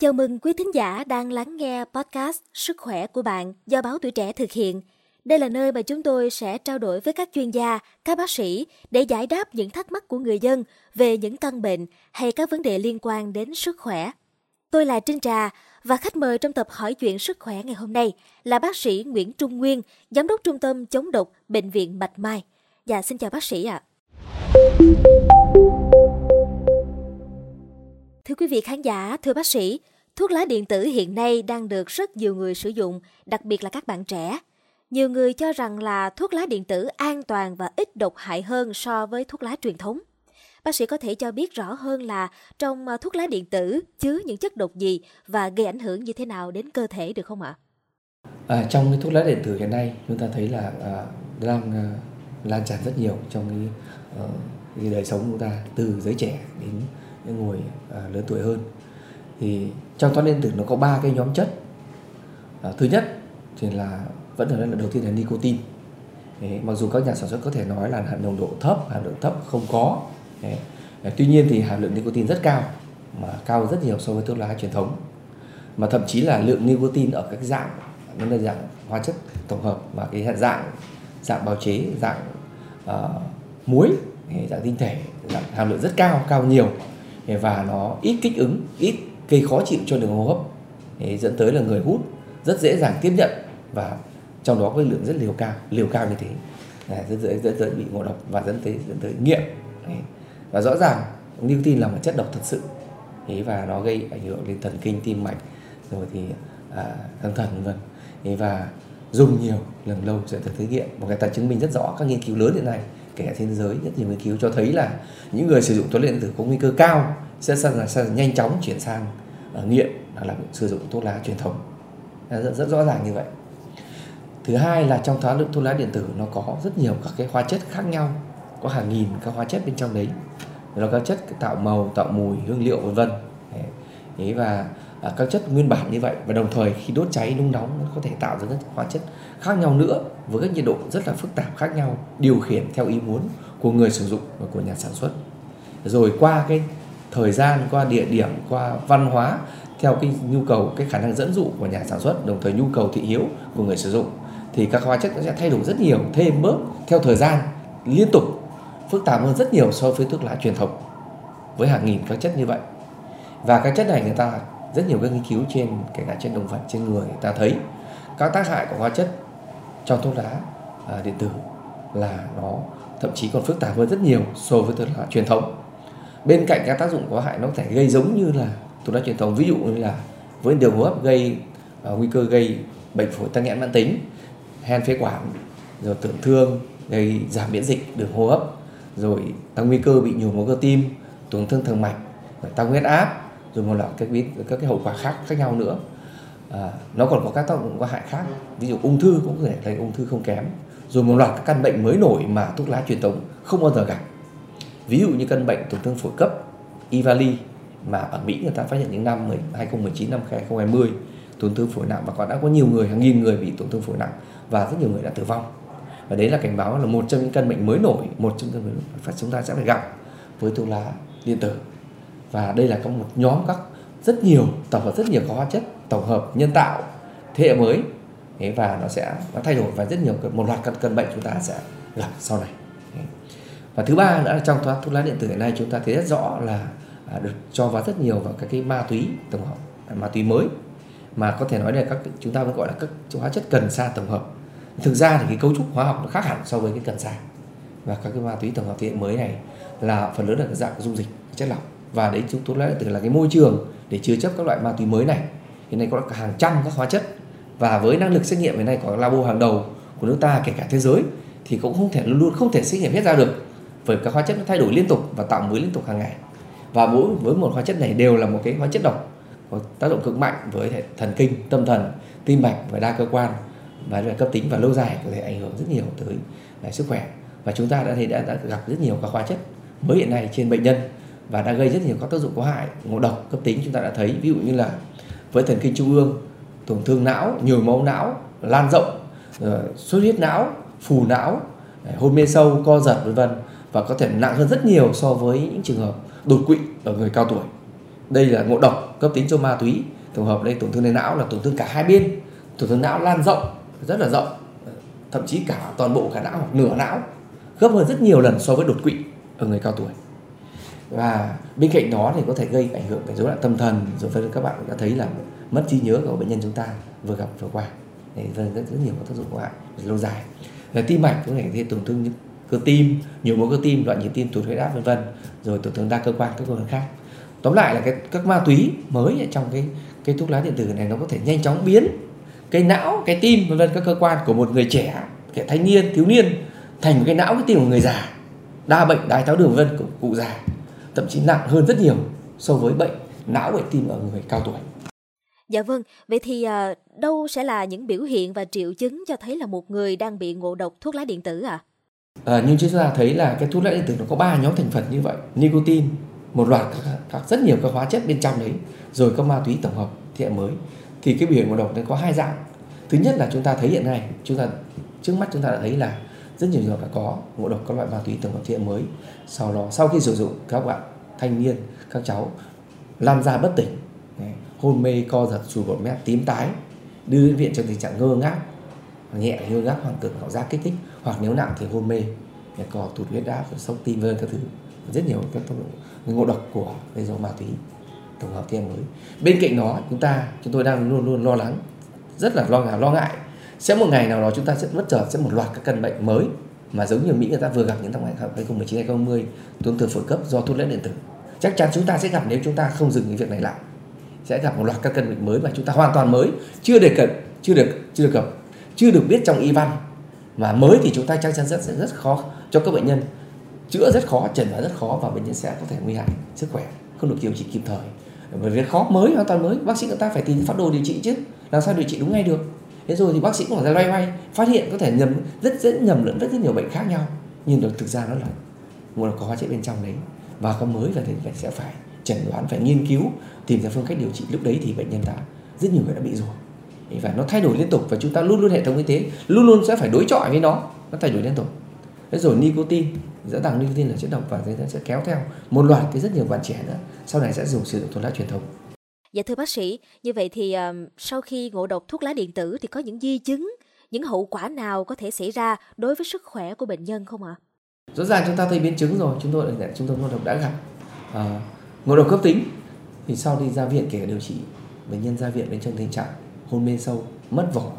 Chào mừng quý thính giả đang lắng nghe podcast Sức khỏe của bạn do báo Tuổi Trẻ thực hiện. Đây là nơi mà chúng tôi sẽ trao đổi với các chuyên gia, các bác sĩ để giải đáp những thắc mắc của người dân về những căn bệnh hay các vấn đề liên quan đến sức khỏe. Tôi là Trinh Trà và khách mời trong tập hỏi chuyện sức khỏe ngày hôm nay là bác sĩ Nguyễn Trung Nguyên, giám đốc trung tâm chống độc bệnh viện Bạch Mai. Dạ xin chào bác sĩ ạ. À. Thưa quý vị khán giả, thưa bác sĩ, thuốc lá điện tử hiện nay đang được rất nhiều người sử dụng, đặc biệt là các bạn trẻ. Nhiều người cho rằng là thuốc lá điện tử an toàn và ít độc hại hơn so với thuốc lá truyền thống. Bác sĩ có thể cho biết rõ hơn là trong à, thuốc lá điện tử chứa những chất độc gì và gây ảnh hưởng như thế nào đến cơ thể được không ạ? À, trong cái thuốc lá điện tử hiện nay chúng ta thấy là à, đang à, lan tràn rất nhiều trong cái, à, cái đời sống của chúng ta từ giới trẻ đến những người à, lớn tuổi hơn. Thì trong thuốc điện tử nó có ba cái nhóm chất. À, thứ nhất thì là vẫn là đầu tiên là nicotine. Đấy, mặc dù các nhà sản xuất có thể nói là hàm nồng độ thấp hàm lượng thấp không có. Đấy. À, tuy nhiên thì hàm lượng nicotine rất cao mà cao rất nhiều so với thuốc lá truyền thống. Mà thậm chí là lượng nicotine ở các dạng nó là dạng hóa chất tổng hợp mà cái dạng dạng bào chế dạng uh, muối dạng tinh thể dạng hàm lượng rất cao cao nhiều và nó ít kích ứng ít gây khó chịu cho đường hô hấp. Dẫn tới là người hút rất dễ dàng tiếp nhận và trong đó có lượng rất liều cao liều cao như thế. Rất dễ dẫn tới bị ngộ độc và dẫn tới dẫn tới nghiện. Và rõ ràng nicotine là một chất độc thật sự. Và nó gây ảnh hưởng đến thần kinh tim mạch rồi thì à, tâm thần vân vân. Và dùng nhiều lần lâu sẽ dẫn tới nghiện. Một người ta chứng minh rất rõ các nghiên cứu lớn hiện nay kể cả trên thế giới rất nhiều nghiên cứu cho thấy là những người sử dụng thuốc lá điện tử có nguy cơ cao sẽ, sẽ, sẽ nhanh chóng chuyển sang uh, nghiện hoặc là sử dụng thuốc lá truyền thống. Rất, rất rõ ràng như vậy. Thứ hai là trong thuốc thuốc lá điện tử nó có rất nhiều các cái hóa chất khác nhau có hàng nghìn các hóa chất bên trong đấy. Nó các chất tạo màu tạo mùi hương liệu vân vân. Và à, các chất nguyên bản như vậy. Và đồng thời khi đốt cháy nung nóng nó có thể tạo ra các hóa chất khác nhau nữa với các nhiệt độ rất là phức tạp khác nhau điều khiển theo ý muốn của người sử dụng và của nhà sản xuất. Rồi qua cái thời gian qua địa điểm qua văn hóa theo cái nhu cầu cái khả năng dẫn dụ của nhà sản xuất đồng thời nhu cầu thị hiếu của người sử dụng thì các hóa chất nó sẽ thay đổi rất nhiều thêm bớt theo thời gian liên tục phức tạp hơn rất nhiều so với thuốc lá truyền thống với hàng nghìn các chất như vậy. Và các chất này người ta rất nhiều các nghiên cứu trên kể cả trên động vật trên người người ta thấy. Các tác hại của hóa chất trong thuốc lá à, điện tử là nó thậm chí còn phức tạp hơn rất nhiều so với thuốc lá truyền thống. Bên cạnh các tác dụng có hại nó có thể gây giống như là thuốc lá truyền thống. Ví dụ như là với đường hô hấp gây à, nguy cơ gây bệnh phổi tăng nghẽn mãn tính hen phế quản rồi tổn thương gây giảm miễn dịch đường hô hấp rồi tăng nguy cơ bị nhồi máu cơ tim tổn thương thường mạch tăng huyết áp rồi một loạt các biến các cái hậu quả khác khác nhau nữa. À, nó còn có các tác dụng có hại khác. Ví dụ ung thư cũng có thể thành ung thư không kém. Rồi một loạt các căn bệnh mới nổi mà thuốc lá truyền thống không bao giờ gặp. Ví dụ như căn bệnh tổn thương phổi cấp Ivali mà ở Mỹ người ta phát hiện những năm 2019 năm 2020 tổn thương phổi nặng và còn đã có nhiều người hàng nghìn người bị tổn thương phổi nặng và rất nhiều người đã tử vong. Và đấy là cảnh báo là một trong những căn bệnh mới nổi một trong những căn bệnh mà chúng ta sẽ phải gặp với thuốc lá điện tử và đây là có một nhóm các rất nhiều tổng hợp, rất nhiều các hóa chất tổng hợp nhân tạo thế hệ mới. Và nó sẽ, nó thay đổi và rất nhiều một loạt các cơn bệnh chúng ta sẽ gặp sau này. Và thứ ba nữa là trong thuốc lá điện tử hiện nay chúng ta thấy rất rõ là à, được cho vào rất nhiều vào các cái ma túy tổng hợp à, ma túy mới. Mà có thể nói là các, chúng ta vẫn gọi là các hóa chất cần sa tổng hợp. Thực ra thì cái cấu trúc hóa học nó khác hẳn so với cái cần sa. Và các cái ma túy tổng hợp thế hệ mới này là phần lớn là dạng dung dịch, chất lỏng và đấy chúng tôi nói từ là cái môi trường để chứa chấp các loại ma túy mới này hiện nay có hàng trăm các hóa chất. Và với năng lực xét nghiệm hiện nay có labo hàng đầu của nước ta kể cả thế giới thì cũng không thể luôn luôn không thể xét nghiệm hết ra được. Bởi các hóa chất nó thay đổi liên tục và tạo mới liên tục hàng ngày. Và mỗi với một hóa chất này đều là một cái hóa chất độc có tác động cực mạnh với hệ thần kinh tâm thần tim mạch và đa cơ quan và cấp tính và lâu dài có thể ảnh hưởng rất nhiều tới à, sức khỏe. Và chúng ta đã thấy đã, đã gặp rất nhiều các hóa chất mới hiện nay trên bệnh nhân và đã gây rất nhiều các tác dụng có hại. Ngộ độc, cấp tính chúng ta đã thấy, ví dụ như là với thần kinh trung ương, tổn thương não, nhồi máu não, lan rộng ờ, xuất huyết não, phù não ờ, hôn mê sâu, co giật, vân vân và có thể nặng hơn rất nhiều so với những trường hợp đột quỵ ở người cao tuổi. Đây là ngộ độc, cấp tính do ma túy, tổng hợp đây tổn thương nền não là tổn thương cả hai bên. Tổn thương não lan rộng, rất là rộng ờ, thậm chí cả toàn bộ cả não hoặc nửa não, gấp hơn rất nhiều lần so với đột quỵ ở người cao tuổi và bên cạnh đó thì có thể gây ảnh hưởng đến dối loạn tâm thần. Rồi với các bạn đã thấy là mất trí nhớ của bệnh nhân chúng ta vừa gặp vừa qua. Thì rất, rất nhiều các tác dụng của hại lâu dài. Là tim mạch có thể gây tổn thương những cơ tim nhiều mối cơ tim loạn nhịp tim tụt huyết áp vân vân. Rồi tổn thương đa cơ quan các cơ quan khác. Tóm lại là cái các ma túy mới trong cái cái thuốc lá điện tử này nó có thể nhanh chóng biến cái não cái tim vân vân các cơ quan của một người trẻ kẻ thanh niên thiếu niên thành một cái não cái tim của người già. Đa bệnh đái tháo đường vân của cụ già thậm chí nặng hơn rất nhiều so với bệnh não bệnh tim ở người cao tuổi Dạ vâng, vậy thì à, đâu sẽ là những biểu hiện và triệu chứng cho thấy là một người đang bị ngộ độc thuốc lá điện tử ạ? À? À, nhưng chúng ta thấy là cái thuốc lá điện tử nó có ba nhóm thành phần như vậy, nicotine, một loạt các, các rất nhiều các hóa chất bên trong đấy, rồi các ma túy tổng hợp thế hệ mới. Thì cái biểu hiện ngộ độc nó có hai dạng. Thứ nhất là chúng ta thấy hiện nay, chúng ta trước mắt chúng ta đã thấy là rất nhiều trường hợp đã có ngộ độc các loại ma túy tổng hợp thế hệ mới. Sau đó sau khi sử dụng các bạn thanh niên, các cháu lan ra bất tỉnh. Hôn mê co giật sùi bọt mép tím tái đưa đến viện trong tình trạng ngơ ngác nhẹ ngơ ngác hoang tưởng ảo giác kích thích. Hoặc nếu nặng thì hôn mê co tụt huyết áp sốc tim vân các thứ. Rất nhiều các ngộ độc của cái dầu ma túy tổng hợp thêm mới. Bên cạnh đó chúng ta chúng tôi đang luôn luôn lo lắng rất là lo ngại lo ngại sẽ một ngày nào đó chúng ta sẽ bất chợt sẽ một loạt các căn bệnh mới mà giống như Mỹ người ta vừa gặp những năm 2019 2020 tổn thương phổi cấp do thuốc lá điện tử. Chắc chắn chúng ta sẽ gặp nếu chúng ta không dừng cái việc này lại. Sẽ gặp một loạt các căn bệnh mới mà chúng ta hoàn toàn mới, chưa đề cập, chưa được chưa được gặp, chưa được biết trong y văn. Mà mới thì chúng ta chắc chắn rất sẽ rất khó, cho các bệnh nhân chữa rất khó, chẩn đoán rất khó và bệnh nhân sẽ có thể nguy hại sức khỏe, không được điều trị kịp thời. Bởi vì khó mới, hoàn toàn mới. Bác sĩ người ta phải tìm phát đồ điều trị chứ. Làm sao điều trị đúng ngay được? Thế rồi thì bác sĩ cũng phải ra loay hoay phát hiện có thể nhầm rất dễ nhầm lẫn rất, rất nhiều bệnh khác nhau. Nhưng được thực ra nó là nguồn có hóa chất bên trong đấy và có mới và thì phải sẽ phải chẩn đoán phải nghiên cứu tìm ra phương cách điều trị. Lúc đấy thì bệnh nhân đã rất nhiều người đã bị rồi. Và nó thay đổi liên tục và chúng ta luôn luôn hệ thống y tế luôn luôn sẽ phải đối chọi với nó nó thay đổi liên tục. Thế rồi nicotine rõ ràng nicotine là chất độc và sẽ kéo theo. Một loạt cái rất nhiều bạn trẻ nữa sau này sẽ dùng sử dụng thuốc lá truyền thống. Dạ thưa bác sĩ, như vậy thì uh, sau khi ngộ độc thuốc lá điện tử thì có những di chứng, những hậu quả nào có thể xảy ra đối với sức khỏe của bệnh nhân không ạ? Rõ ràng chúng ta thấy biến chứng rồi, chúng tôi chúng tôi ngộ độc đã gặp. Uh, ngộ độc cấp tính thì sau đi ra viện kể cả điều trị bệnh nhân ra viện bên trong tình trạng hôn mê sâu mất vỏ.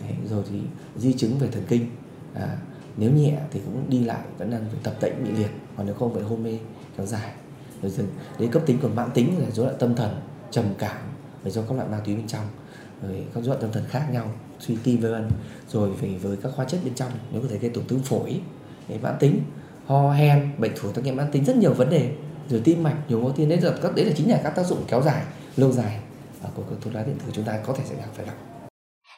Đấy, rồi thì di chứng về thần kinh. À, nếu nhẹ thì cũng đi lại vẫn đang phải tập tễnh bị liệt còn nếu không phải hôn mê kéo dài. Rồi đến cấp tính còn mãn tính là rối loạn tâm thần trầm cảm và do các loại ma túy bên trong, rồi các dối loạn tâm thần khác nhau, suy tim vân vân. Rồi về với các hóa chất bên trong, nếu có thể gây tổn thương phổi mãn tính, ho, hen, bệnh phổi tắc nghẽn mãn tính, rất nhiều vấn đề. Rồi tim mạch, nhiều ngô tiên đấy là các đấy là chính là các tác dụng kéo dài, lâu dài à, của thuốc lá điện tử chúng ta có thể sẽ gặp, phải gặp.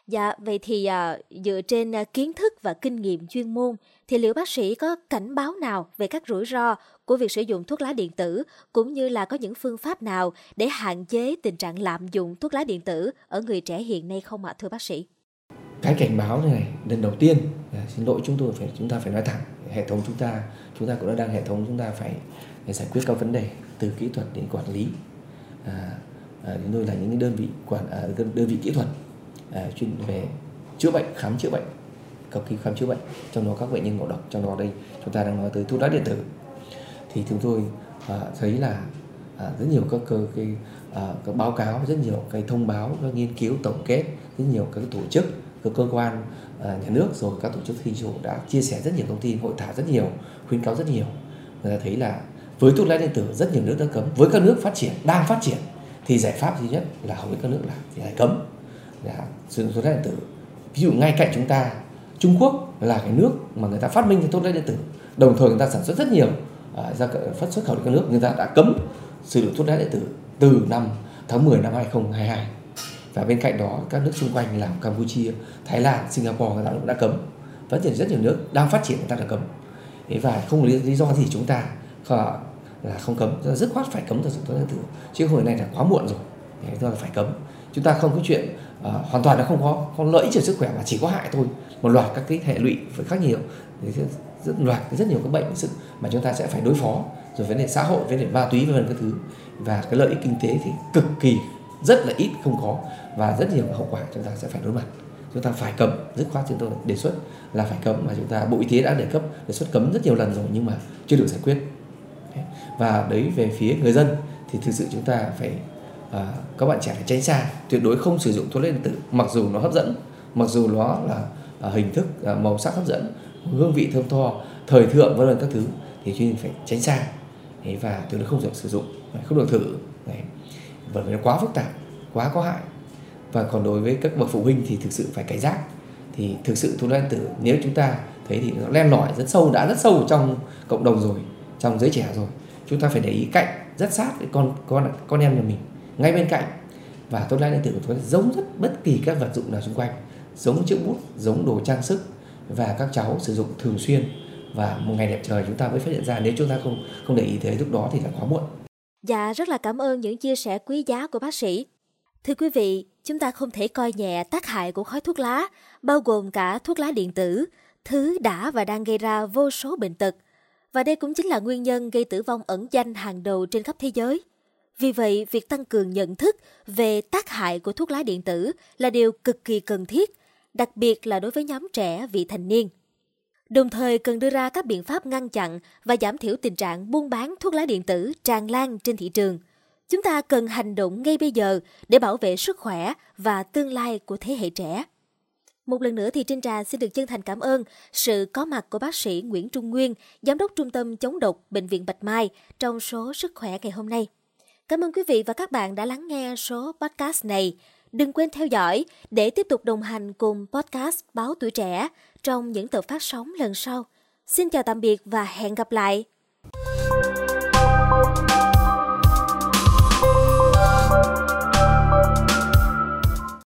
Dạ, vậy thì à, dựa trên à, kiến thức và kinh nghiệm chuyên môn thì liệu bác sĩ có cảnh báo nào về các rủi ro của việc sử dụng thuốc lá điện tử cũng như là có những phương pháp nào để hạn chế tình trạng lạm dụng thuốc lá điện tử ở người trẻ hiện nay không ạ thưa bác sĩ? Cái cảnh báo này lần đầu tiên à, xin lỗi chúng tôi phải chúng ta phải nói thẳng hệ thống chúng ta chúng ta cũng đã đang hệ thống chúng ta phải giải quyết các vấn đề từ kỹ thuật đến quản lý à, à, chúng tôi là những đơn vị quản à, đơn vị kỹ thuật Ờ, chuyên về chữa bệnh khám chữa bệnh cấp cứu khám chữa bệnh trong đó các bệnh nhân ngộ độc trong đó đây chúng ta đang nói tới thuốc lá điện tử. Thì chúng tôi à, thấy là à, rất nhiều các cơ cái à, các báo cáo rất nhiều cái thông báo các nghiên cứu tổng kết rất nhiều các tổ chức các cơ quan à, nhà nước rồi các tổ chức phi chủ đã chia sẻ rất nhiều thông tin hội thảo rất nhiều khuyến cáo rất nhiều. Người ta thấy là với thuốc lá điện tử rất nhiều nước đã cấm với các nước phát triển đang phát triển thì giải pháp duy nhất là hầu hết các nước là phải cấm. Dạ, sử dụng thuốc lá điện tử. Ví dụ ngay cạnh chúng ta Trung Quốc là cái nước mà người ta phát minh cái thuốc lá điện tử. Đồng thời người ta sản xuất rất nhiều à, ra phát xuất khẩu đi các nước. Người ta đã cấm sử dụng thuốc lá điện tử từ năm tháng 10 năm 2022 và bên cạnh đó các nước xung quanh là Campuchia, Thái Lan, Singapore người ta cũng đã cấm. Phát triển rất nhiều nước đang phát triển người ta đã cấm. Và không lý, lý do gì chúng ta là không cấm. Rất khoát phải cấm sử dụng thuốc lá điện tử. Chứ hồi này là quá muộn rồi. Do là phải cấm. Chúng ta không có chuyện uh, hoàn toàn là không có không lợi ích cho sức khỏe mà chỉ có hại thôi. Một loạt các cái hệ lụy phải khác nhiều. Rất loạt rất nhiều các bệnh sự mà chúng ta sẽ phải đối phó. Rồi vấn đề xã hội vấn đề ma túy vân vân các thứ. Và cái lợi ích kinh tế thì cực kỳ rất là ít không có. Và rất nhiều hậu quả chúng ta sẽ phải đối mặt. Chúng ta phải cấm dứt khoát chúng tôi đề xuất là phải cấm mà chúng ta bộ y tế đã đề cấp đề xuất cấm rất nhiều lần rồi nhưng mà chưa được giải quyết. Và đấy về phía người dân thì thực sự chúng ta phải à, các bạn trẻ phải tránh xa tuyệt đối không sử dụng thuốc lá điện tử mặc dù nó hấp dẫn mặc dù nó là à, hình thức à, màu sắc hấp dẫn hương vị thơm tho thời thượng vân vân các thứ thì chuyên phải tránh xa. Đấy, và tuyệt đối không được sử dụng không được thử đấy. bởi vì nó quá phức tạp quá có hại. Và còn đối với các bậc phụ huynh thì thực sự phải cảnh giác. Thì thực sự thuốc lá điện tử nếu chúng ta thấy thì nó len lỏi rất sâu đã rất sâu trong cộng đồng rồi trong giới trẻ rồi chúng ta phải để ý cạnh rất sát với con con con em nhà mình ngay bên cạnh và thuốc lá điện tử của chúng ta giống rất bất kỳ các vật dụng nào xung quanh giống chiếc bút giống đồ trang sức và các cháu sử dụng thường xuyên và một ngày đẹp trời chúng ta mới phát hiện ra nếu chúng ta không không để ý thế lúc đó thì đã quá muộn. Dạ rất là cảm ơn những chia sẻ quý giá của bác sĩ. Thưa quý vị, chúng ta không thể coi nhẹ tác hại của khói thuốc lá, bao gồm cả thuốc lá điện tử, thứ đã và đang gây ra vô số bệnh tật. Và đây cũng chính là nguyên nhân gây tử vong ẩn danh hàng đầu trên khắp thế giới. Vì vậy, việc tăng cường nhận thức về tác hại của thuốc lá điện tử là điều cực kỳ cần thiết, đặc biệt là đối với nhóm trẻ vị thành niên. Đồng thời cần đưa ra các biện pháp ngăn chặn và giảm thiểu tình trạng buôn bán thuốc lá điện tử tràn lan trên thị trường. Chúng ta cần hành động ngay bây giờ để bảo vệ sức khỏe và tương lai của thế hệ trẻ. Một lần nữa thì Trinh Trà xin được chân thành cảm ơn sự có mặt của bác sĩ Nguyễn Trung Nguyên, Giám đốc Trung tâm Chống độc Bệnh viện Bạch Mai trong số Sức khỏe ngày hôm nay. Cảm ơn quý vị và các bạn đã lắng nghe số podcast này. Đừng quên theo dõi để tiếp tục đồng hành cùng podcast Báo Tuổi Trẻ trong những tập phát sóng lần sau. Xin chào tạm biệt và hẹn gặp lại!